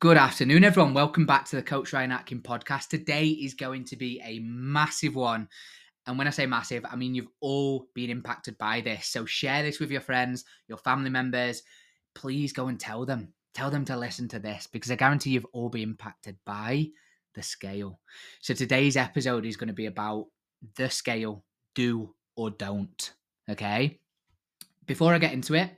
Good afternoon, everyone. Welcome back to the Coach Ryan Atkin podcast. Today is going to be a massive one. And when I say massive, I mean you've all been impacted by this. So share this with your friends, your family members. Please go and tell them. Tell them to listen to this because I guarantee you've all been impacted by the scale. So today's episode is going to be about the scale do or don't. Okay. Before I get into it,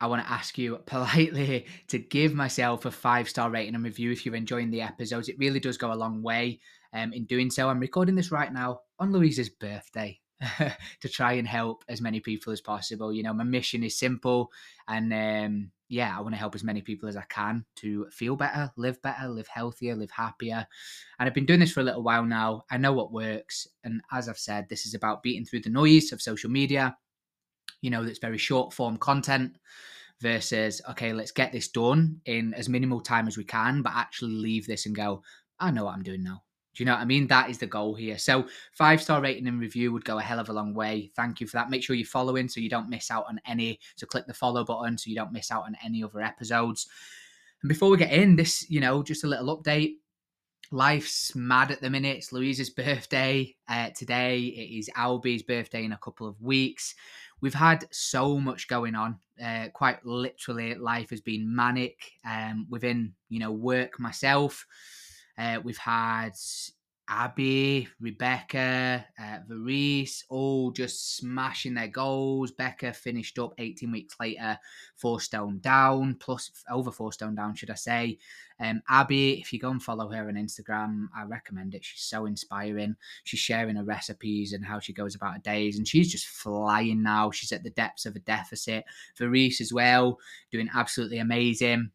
I want to ask you politely to give myself a five star rating and review if you're enjoying the episodes. It really does go a long way um, in doing so. I'm recording this right now on Louise's birthday to try and help as many people as possible. You know, my mission is simple and um, yeah, I want to help as many people as I can to feel better, live better, live healthier, live happier. And I've been doing this for a little while now. I know what works. And as I've said, this is about beating through the noise of social media you know, that's very short form content versus, okay, let's get this done in as minimal time as we can, but actually leave this and go, I know what I'm doing now. Do you know what I mean? That is the goal here. So, five star rating and review would go a hell of a long way. Thank you for that. Make sure you're following so you don't miss out on any. So, click the follow button so you don't miss out on any other episodes. And before we get in, this, you know, just a little update. Life's mad at the minute. It's Louise's birthday uh, today. It is Albie's birthday in a couple of weeks we've had so much going on. Uh, quite literally, life has been manic. Um, within you know work myself, uh, we've had Abby, Rebecca, uh, Varice, all just smashing their goals. Becca finished up 18 weeks later, four stone down, plus over four stone down, should I say. Um, Abby, if you go and follow her on Instagram, I recommend it. She's so inspiring. She's sharing her recipes and how she goes about her days, and she's just flying now. She's at the depths of a deficit. Varice as well, doing absolutely amazing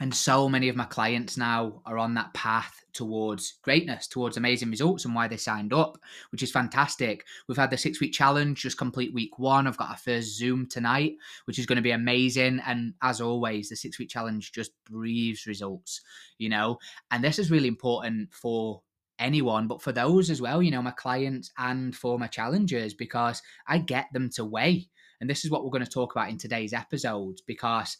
and so many of my clients now are on that path towards greatness, towards amazing results, and why they signed up, which is fantastic. We've had the six week challenge, just complete week one. I've got our first Zoom tonight, which is going to be amazing. And as always, the six week challenge just breathes results, you know, and this is really important for anyone, but for those as well, you know, my clients and for my challengers, because I get them to weigh. And this is what we're going to talk about in today's episode, because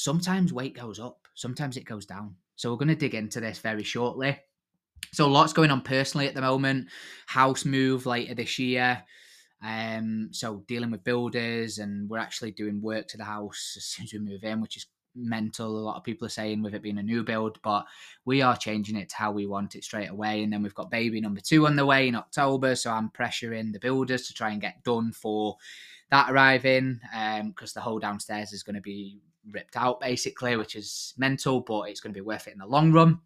sometimes weight goes up, sometimes it goes down. So we're going to dig into this very shortly. So lots going on personally at the moment. House move later this year. Um, so dealing with builders, and we're actually doing work to the house as soon as we move in, which is mental. A lot of people are saying with it being a new build, but we are changing it to how we want it straight away. And then we've got baby number two on the way in October, so I'm pressuring the builders to try and get done for that arriving because um, the whole downstairs is going to be ripped out basically, which is mental, but it's going to be worth it in the long run.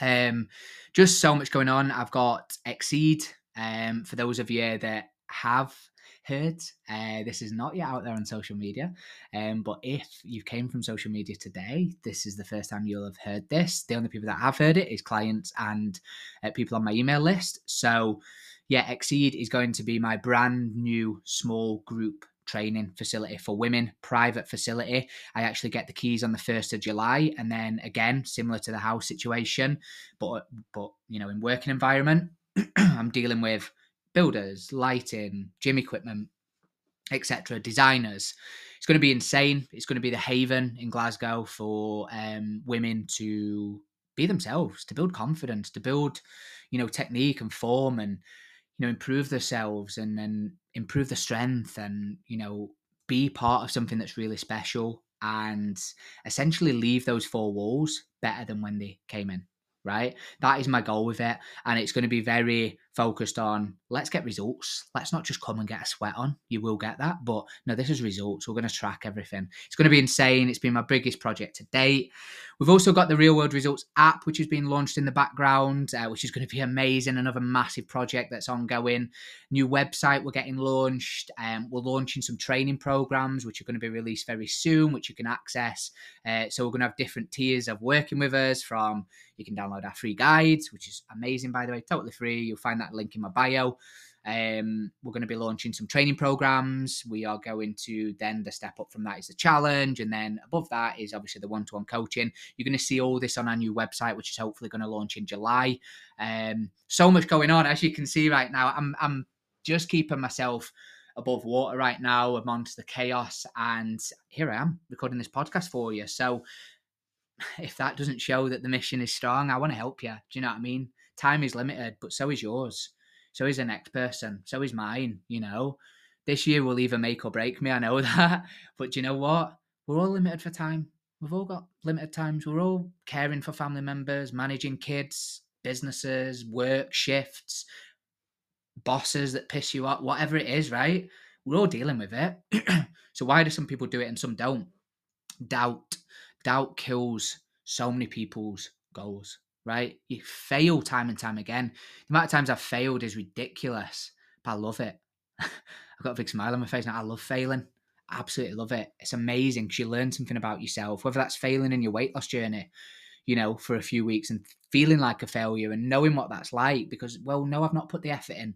Um, just so much going on. I've got Exceed. Um, for those of you that have heard, uh, this is not yet out there on social media. Um, but if you came from social media today, this is the first time you'll have heard this. The only people that have heard it is clients and uh, people on my email list. So, yeah, Exceed is going to be my brand new small group training facility for women, private facility. I actually get the keys on the 1st of July. And then again, similar to the house situation, but, but you know, in working environment, I'm dealing with builders, lighting, gym equipment, etc., designers. It's going to be insane. It's going to be the haven in Glasgow for um, women to be themselves, to build confidence, to build, you know, technique and form and you know improve themselves and then improve the strength and you know be part of something that's really special and essentially leave those four walls better than when they came in right that is my goal with it and it's going to be very focused on let's get results. Let's not just come and get a sweat on. You will get that, but no, this is results. We're going to track everything. It's going to be insane. It's been my biggest project to date. We've also got the Real World Results app, which has been launched in the background, uh, which is going to be amazing. Another massive project that's ongoing. New website we're getting launched. Um, we're launching some training programs, which are going to be released very soon, which you can access. Uh, so we're going to have different tiers of working with us. From you can download our free guides, which is amazing by the way, totally free. You'll find that link in my bio. Um, we're going to be launching some training programs. We are going to then the step up from that is the challenge, and then above that is obviously the one-to-one coaching. You're going to see all this on our new website, which is hopefully going to launch in July. Um, so much going on, as you can see right now. I'm I'm just keeping myself above water right now amongst the chaos, and here I am recording this podcast for you. So if that doesn't show that the mission is strong, I want to help you. Do you know what I mean? Time is limited, but so is yours. So is the next person. So is mine, you know. This year will either make or break me, I know that. But you know what? We're all limited for time. We've all got limited times. We're all caring for family members, managing kids, businesses, work, shifts, bosses that piss you off, whatever it is, right? We're all dealing with it. so why do some people do it and some don't? Doubt. Doubt kills so many people's goals, right? You fail time and time again. The amount of times I've failed is ridiculous, but I love it. I've got a big smile on my face now. I love failing. Absolutely love it. It's amazing because you learn something about yourself, whether that's failing in your weight loss journey, you know, for a few weeks and feeling like a failure and knowing what that's like because, well, no, I've not put the effort in.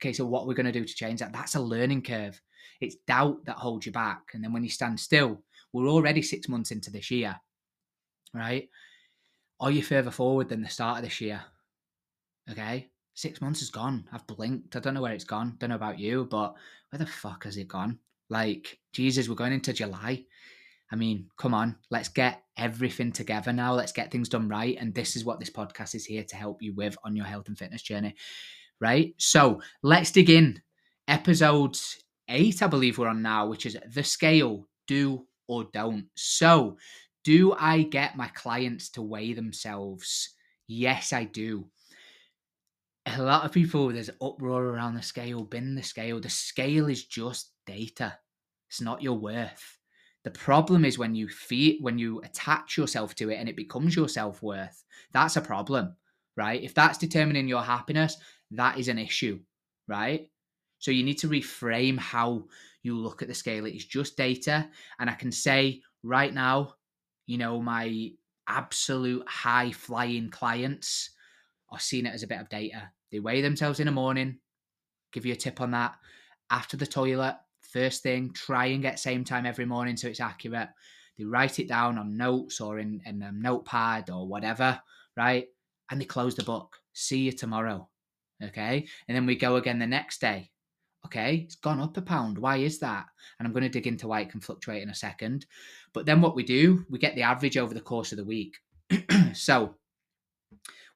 Okay, so what we're going to do to change that? That's a learning curve. It's doubt that holds you back. And then when you stand still, we're already six months into this year, right? Are you further forward than the start of this year? Okay, six months is gone. I've blinked. I don't know where it's gone. Don't know about you, but where the fuck has it gone? Like, Jesus, we're going into July. I mean, come on, let's get everything together now. Let's get things done right. And this is what this podcast is here to help you with on your health and fitness journey right? So let's dig in. Episode eight, I believe we're on now, which is the scale do or don't. So, do I get my clients to weigh themselves? Yes, I do. A lot of people, there's uproar around the scale, bin the scale. The scale is just data, it's not your worth. The problem is when you feel when you attach yourself to it and it becomes your self worth. That's a problem, right? If that's determining your happiness, that is an issue, right? So you need to reframe how you look at the scale. It is just data. And I can say right now, you know, my absolute high flying clients are seeing it as a bit of data. They weigh themselves in the morning, give you a tip on that. After the toilet, first thing, try and get same time every morning so it's accurate. They write it down on notes or in, in a notepad or whatever, right? And they close the book. See you tomorrow. Okay. And then we go again the next day. Okay. It's gone up a pound. Why is that? And I'm going to dig into why it can fluctuate in a second. But then what we do, we get the average over the course of the week. so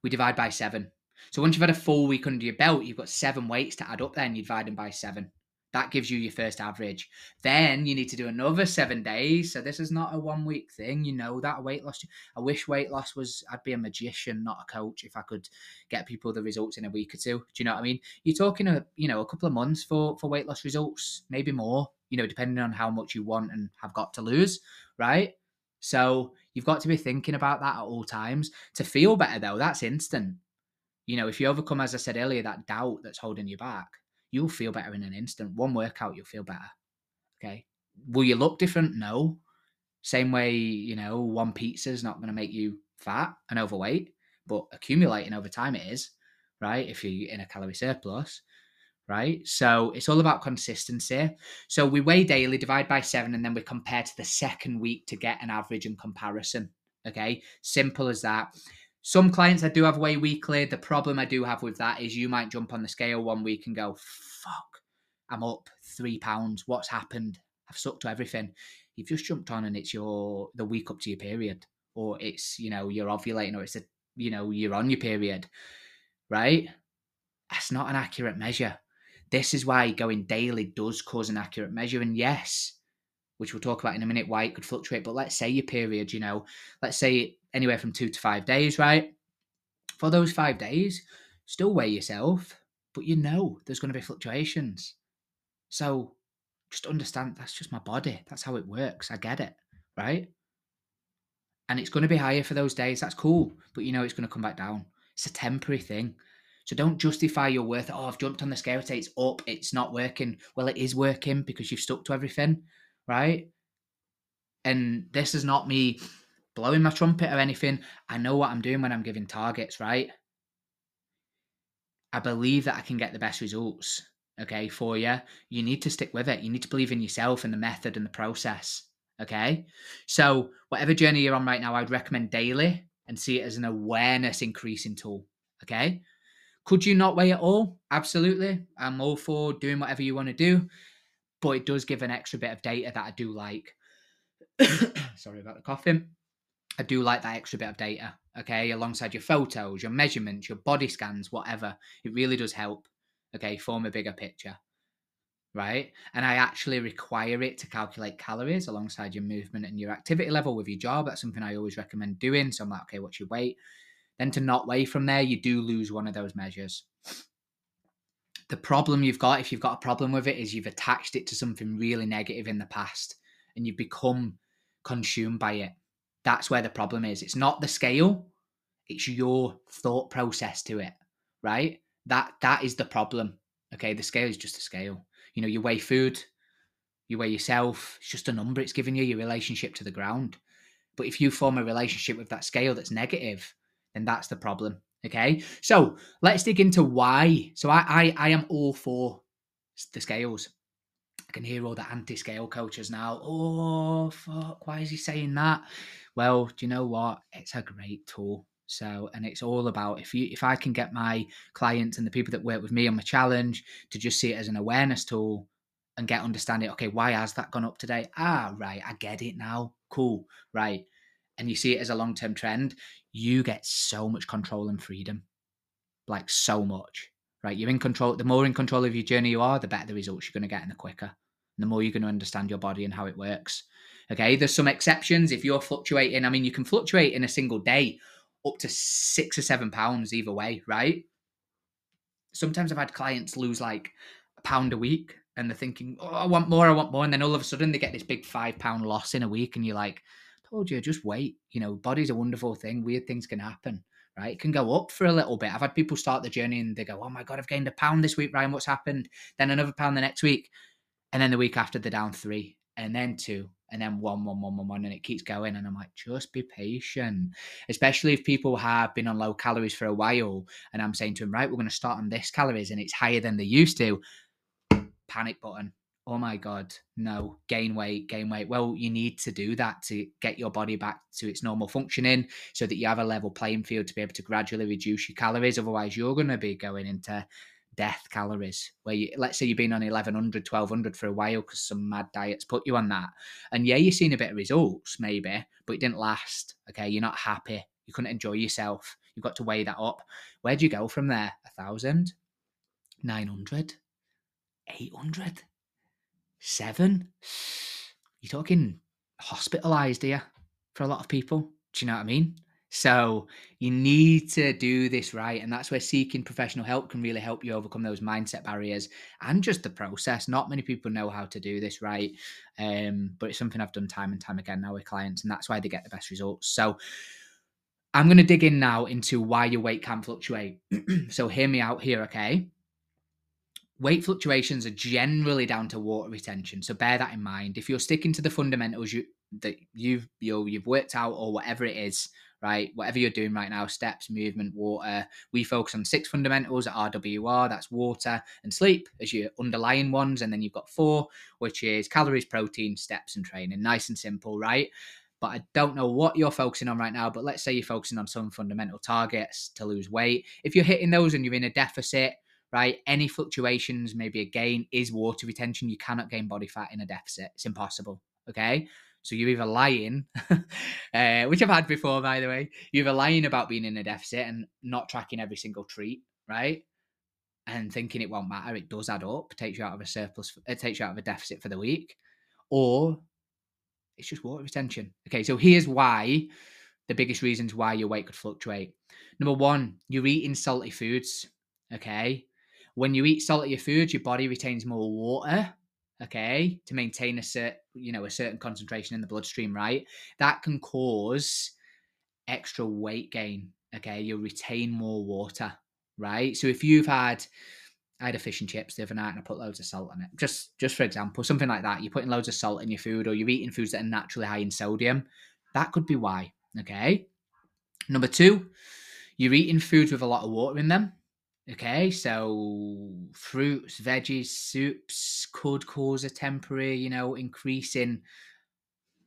we divide by seven. So once you've had a full week under your belt, you've got seven weights to add up, then you divide them by seven. That gives you your first average. Then you need to do another seven days. So this is not a one week thing. You know that weight loss. I wish weight loss was. I'd be a magician, not a coach, if I could get people the results in a week or two. Do you know what I mean? You're talking a you know a couple of months for for weight loss results, maybe more. You know, depending on how much you want and have got to lose, right? So you've got to be thinking about that at all times. To feel better though, that's instant. You know, if you overcome, as I said earlier, that doubt that's holding you back, you'll feel better in an instant. One workout, you'll feel better. Okay. Will you look different? No. Same way, you know, one pizza is not going to make you fat and overweight, but accumulating over time it is, right? If you're in a calorie surplus, right? So it's all about consistency. So we weigh daily, divide by seven, and then we compare to the second week to get an average and comparison. Okay. Simple as that. Some clients I do have weigh weekly. The problem I do have with that is you might jump on the scale one week and go, fuck, I'm up three pounds. What's happened? I've sucked to everything. You've just jumped on and it's your the week up to your period. Or it's, you know, you're ovulating or it's a you know, you're on your period. Right? That's not an accurate measure. This is why going daily does cause an accurate measure. And yes, which we'll talk about in a minute, why it could fluctuate. But let's say your period, you know, let's say anywhere from two to five days, right? For those five days, still weigh yourself, but you know there's going to be fluctuations. So just understand that's just my body. That's how it works. I get it, right? And it's going to be higher for those days. That's cool. But you know it's going to come back down. It's a temporary thing. So don't justify your worth. Oh, I've jumped on the scale today. It's up. It's not working. Well, it is working because you've stuck to everything right? And this is not me blowing my trumpet or anything. I know what I'm doing when I'm giving targets, right? I believe that I can get the best results, okay, for you. You need to stick with it. You need to believe in yourself and the method and the process, okay? So, whatever journey you're on right now, I'd recommend daily and see it as an awareness increasing tool, okay? Could you not weigh it all? Absolutely. I'm all for doing whatever you want to do but it does give an extra bit of data that I do like. Sorry about the coughing. I do like that extra bit of data, okay, alongside your photos, your measurements, your body scans, whatever. It really does help, okay, form a bigger picture, right? And I actually require it to calculate calories alongside your movement and your activity level with your job. That's something I always recommend doing. So I'm like, okay, what's your weight? Then to not weigh from there, you do lose one of those measures. The problem you've got, if you've got a problem with it, is you've attached it to something really negative in the past and you've become consumed by it. That's where the problem is. It's not the scale, it's your thought process to it, right? That that is the problem. Okay, the scale is just a scale. You know, you weigh food, you weigh yourself, it's just a number it's giving you, your relationship to the ground. But if you form a relationship with that scale that's negative, then that's the problem. Okay, so let's dig into why. So I I, I am all for the scales. I can hear all the anti-scale coaches now. Oh fuck, why is he saying that? Well, do you know what? It's a great tool. So, and it's all about if you if I can get my clients and the people that work with me on my challenge to just see it as an awareness tool and get understanding. Okay, why has that gone up today? Ah, right, I get it now. Cool, right. And you see it as a long term trend. You get so much control and freedom, like so much right? You're in control. The more in control of your journey you are, the better the results you're going to get and the quicker. And the more you're going to understand your body and how it works. Okay, there's some exceptions. If you're fluctuating, I mean, you can fluctuate in a single day up to six or seven pounds either way, right? Sometimes I've had clients lose like a pound a week and they're thinking, oh, I want more, I want more. And then all of a sudden they get this big five pound loss in a week. And you're like, told you, just wait. You know, body's a wonderful thing. Weird things can happen right? It can go up for a little bit. I've had people start the journey and they go, oh my God, I've gained a pound this week, Ryan. What's happened? Then another pound the next week. And then the week after, they're down three, and then two, and then one, one, one, one, one, and it keeps going. And I'm like, just be patient, especially if people have been on low calories for a while. And I'm saying to them, right, we're going to start on this calories, and it's higher than they used to. Panic button oh my god no gain weight gain weight. Well you need to do that to get your body back to its normal functioning so that you have a level playing field to be able to gradually reduce your calories. Otherwise you're going to be going into death calories where you let's say you've been on 1100 1200 for a while because some mad diets put you on that. And yeah you're seeing a bit of results maybe but it didn't last okay? You're not happy. You couldn't enjoy yourself. You've got to weigh that up. Where do you go from there? A thousand? 900 800 Seven? You're talking hospitalized here for a lot of people. Do you know what I mean? So you need to do this right. And that's where seeking professional help can really help you overcome those mindset barriers and just the process. Not many people know how to do this right. Um, but it's something I've done time and time again now with clients, and that's why they get the best results. So I'm going to dig in now into why your weight can fluctuate. so hear me out here, okay? Weight fluctuations are generally down to water retention. So bear that in mind. If you're sticking to the fundamentals you that you've you know, you've worked out or whatever it is, right? Whatever you're doing right now, steps, movement, water. We focus on six fundamentals at RWR. That's water and sleep as your underlying ones, and then you've got four, which is calories, protein, steps, and training. Nice and simple, right? But I don't know what you're focusing on right now. But let's say you're focusing on some fundamental targets to lose weight. If you're hitting those and you're in a deficit, right? Any fluctuations, maybe a gain, is water retention. You cannot gain body fat in a deficit. It's impossible. Okay. So you're either lying, uh, which I've had before, by the way. You're either lying about being in a deficit and not tracking every single treat, right? And thinking it won't matter. It does add up. Takes you out of a surplus. It takes you out of a deficit for the week, or it's just water retention. Okay. So here's why the biggest reasons why your weight could fluctuate. Number one, you're eating salty foods. Okay when you eat saltier food, your body retains more water, okay, to maintain a certain, you know, a certain concentration in the bloodstream, right? That can cause extra weight gain, okay? You'll retain more water, right? So if you've had I had a fish and chips the other night and I put loads of salt on it. Just just for example, something like that. You're putting loads of salt in your food or you're eating foods that are naturally high in sodium. That could be why. Okay. Number two, you're eating foods with a lot of water in them. Okay, so fruits, veggies, soups could cause a temporary, you know, increase in,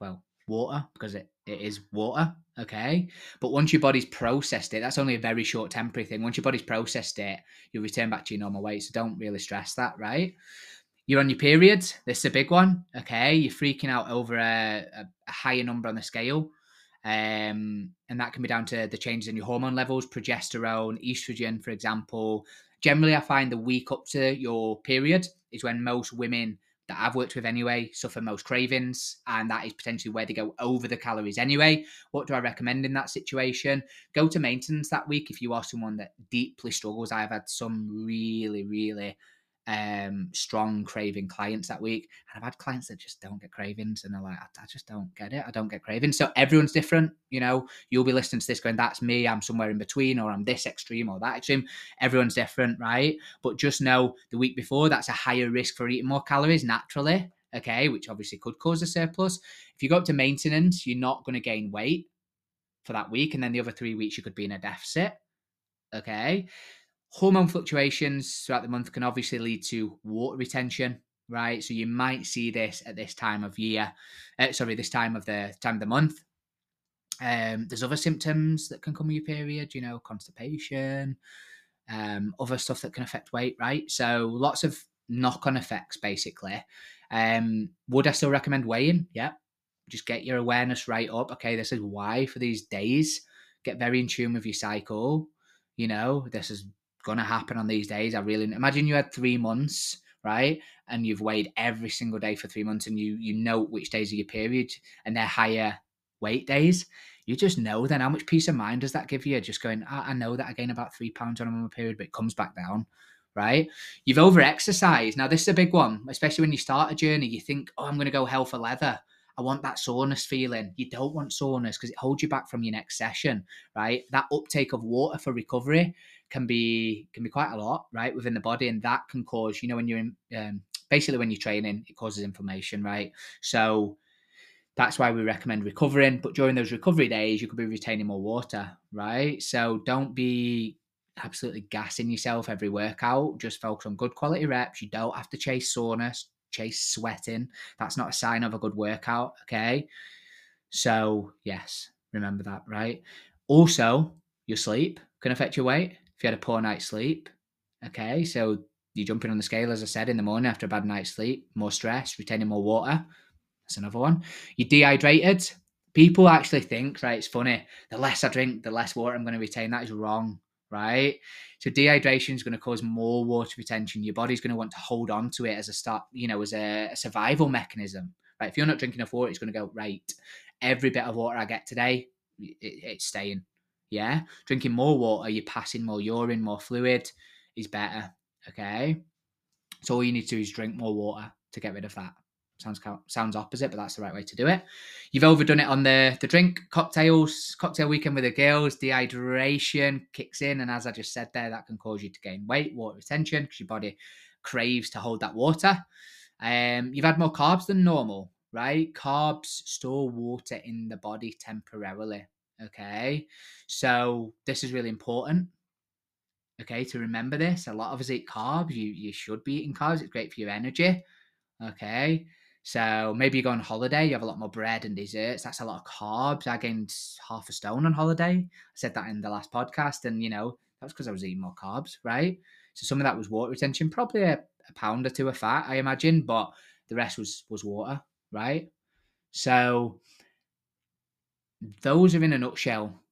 well, water because it, it is water. Okay, but once your body's processed it, that's only a very short temporary thing. Once your body's processed it, you'll return back to your normal weight. So don't really stress that, right? You're on your period. This is a big one. Okay, you're freaking out over a, a, a higher number on the scale Um, and that can be down to the changes in your hormone levels, progesterone, estrogen, for example. Generally, I find the week up to your period is when most women that I've worked with anyway suffer most cravings, and that is potentially where they go over the calories anyway. What do I recommend in that situation? Go to maintenance that week if you are someone that deeply struggles. I've had some really, really um, strong craving clients that week. And I've had clients that just don't get cravings and they're like, I, I, just don't get it. I don't get cravings. So everyone's different. You know, you'll be listening to this going, that's me. I'm somewhere in between, or I'm this extreme or that extreme. Everyone's different, right? But just know the week before, that's a higher risk for eating more calories naturally. Okay, which obviously could cause a surplus. If you go up to maintenance, you're not going to gain weight for that week. And then the other three weeks, you could be in a deficit. Okay. Hormone fluctuations throughout the month can obviously lead to water retention, right? So you might see this at this time of year, uh, sorry, this time of the time of the month. Um, there's other symptoms that can come with your period, you know, constipation, um, other stuff that can affect weight, right? So lots of knock-on effects, basically. Um, would I still recommend weighing? Yeah, just get your awareness right up. Okay, this is why for these days. Get very in tune with your cycle. You know, this is to happen on these days. I really imagine you had three months, right? And you've weighed every single day for three months and you you know which days of your period and they're higher weight days. You just know then how much peace of mind does that give you? Just going, I, I know that I gain about three pounds on month period, but it comes back down right? You've over exercised. Now, this is a big one, especially when you start a journey. You think, oh, I'm going to go hell for leather. I want that soreness feeling. You don't want soreness because it holds you back from your next session, right? That uptake of water for recovery can be can be quite a lot, right, within the body, and that can cause, you know, when you're in, um, basically when you're training, it causes inflammation, right? So that's why we recommend recovering. But during those recovery days, you could be retaining more water, right? So don't be absolutely gassing yourself every workout. Just focus on good quality reps. You don't have to chase soreness, chase sweating. That's not a sign of a good workout, okay? So, yes, remember that, right? Also, your sleep can affect your weight you had a poor night's sleep, okay, so you're jumping on the scale, as I said, in the morning after a bad night's sleep, more stress, retaining more water. That's another one. You're dehydrated. People actually think, right, it's funny, the less I drink, the less water I'm going to retain. That is wrong, right? So dehydration is going to cause more water retention. Your body's going to want to hold on to it as a start, you know, as a, a survival mechanism, right? If you're not drinking enough water, it's going to go, right, every bit of water I get today, it, it's staying, yeah, drinking more water, you're passing more urine, more fluid is better. Okay, so all you need to do is drink more water to get rid of that. Sounds sounds opposite, but that's the right way to do it. You've overdone it on the the drink cocktails, cocktail weekend with the girls. Dehydration kicks in, and as I just said there, that can cause you to gain weight, water retention, because your body craves to hold that water. Um, you've had more carbs than normal, right? Carbs store water in the body temporarily. Okay. So this is really important. Okay, to remember this. A lot of us eat carbs. You you should be eating carbs. It's great for your energy. Okay. So maybe you go on holiday, you have a lot more bread and desserts. That's a lot of carbs. I gained half a stone on holiday. I said that in the last podcast, and you know, that was because I was eating more carbs, right? So some of that was water retention, probably a, a pound or two of fat, I imagine, but the rest was was water, right? So those are in a nutshell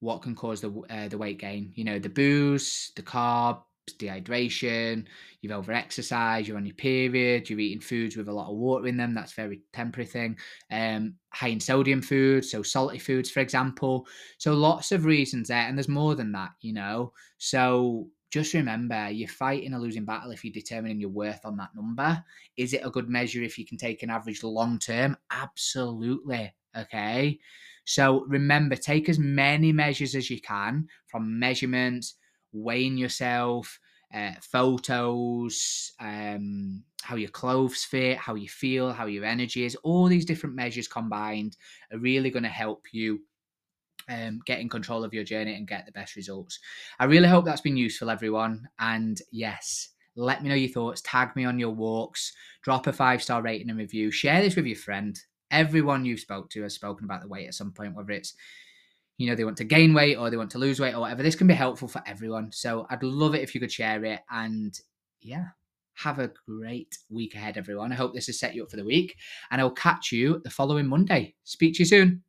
what can cause the uh, the weight gain. You know, the booze, the carbs, dehydration. You've over exercised. You're on your period. You're eating foods with a lot of water in them. That's very temporary thing. Um, high in sodium foods, so salty foods, for example. So lots of reasons there, and there's more than that. You know, so just remember you're fighting a losing battle if you're determining your worth on that number. Is it a good measure if you can take an average long term? Absolutely. Okay. So remember, take as many measures as you can from measurements, weighing yourself, uh, photos, um, how your clothes fit, how you feel, how your energy is. All these different measures combined are really going to help you um, get in control of your journey and get the best results. I really hope that's been useful, everyone. And yes, let me know your thoughts. Tag me on your walks. Drop a five star rating and review. Share this with your friend everyone you've spoke to has spoken about the weight at some point, whether it's you know they want to gain weight or they want to lose weight or whatever. This can be helpful for everyone. So I'd love it if you could share it. And yeah, have a great week ahead, everyone. I hope this has set you up for the week, and I'll catch you the following Monday. Speak to you soon.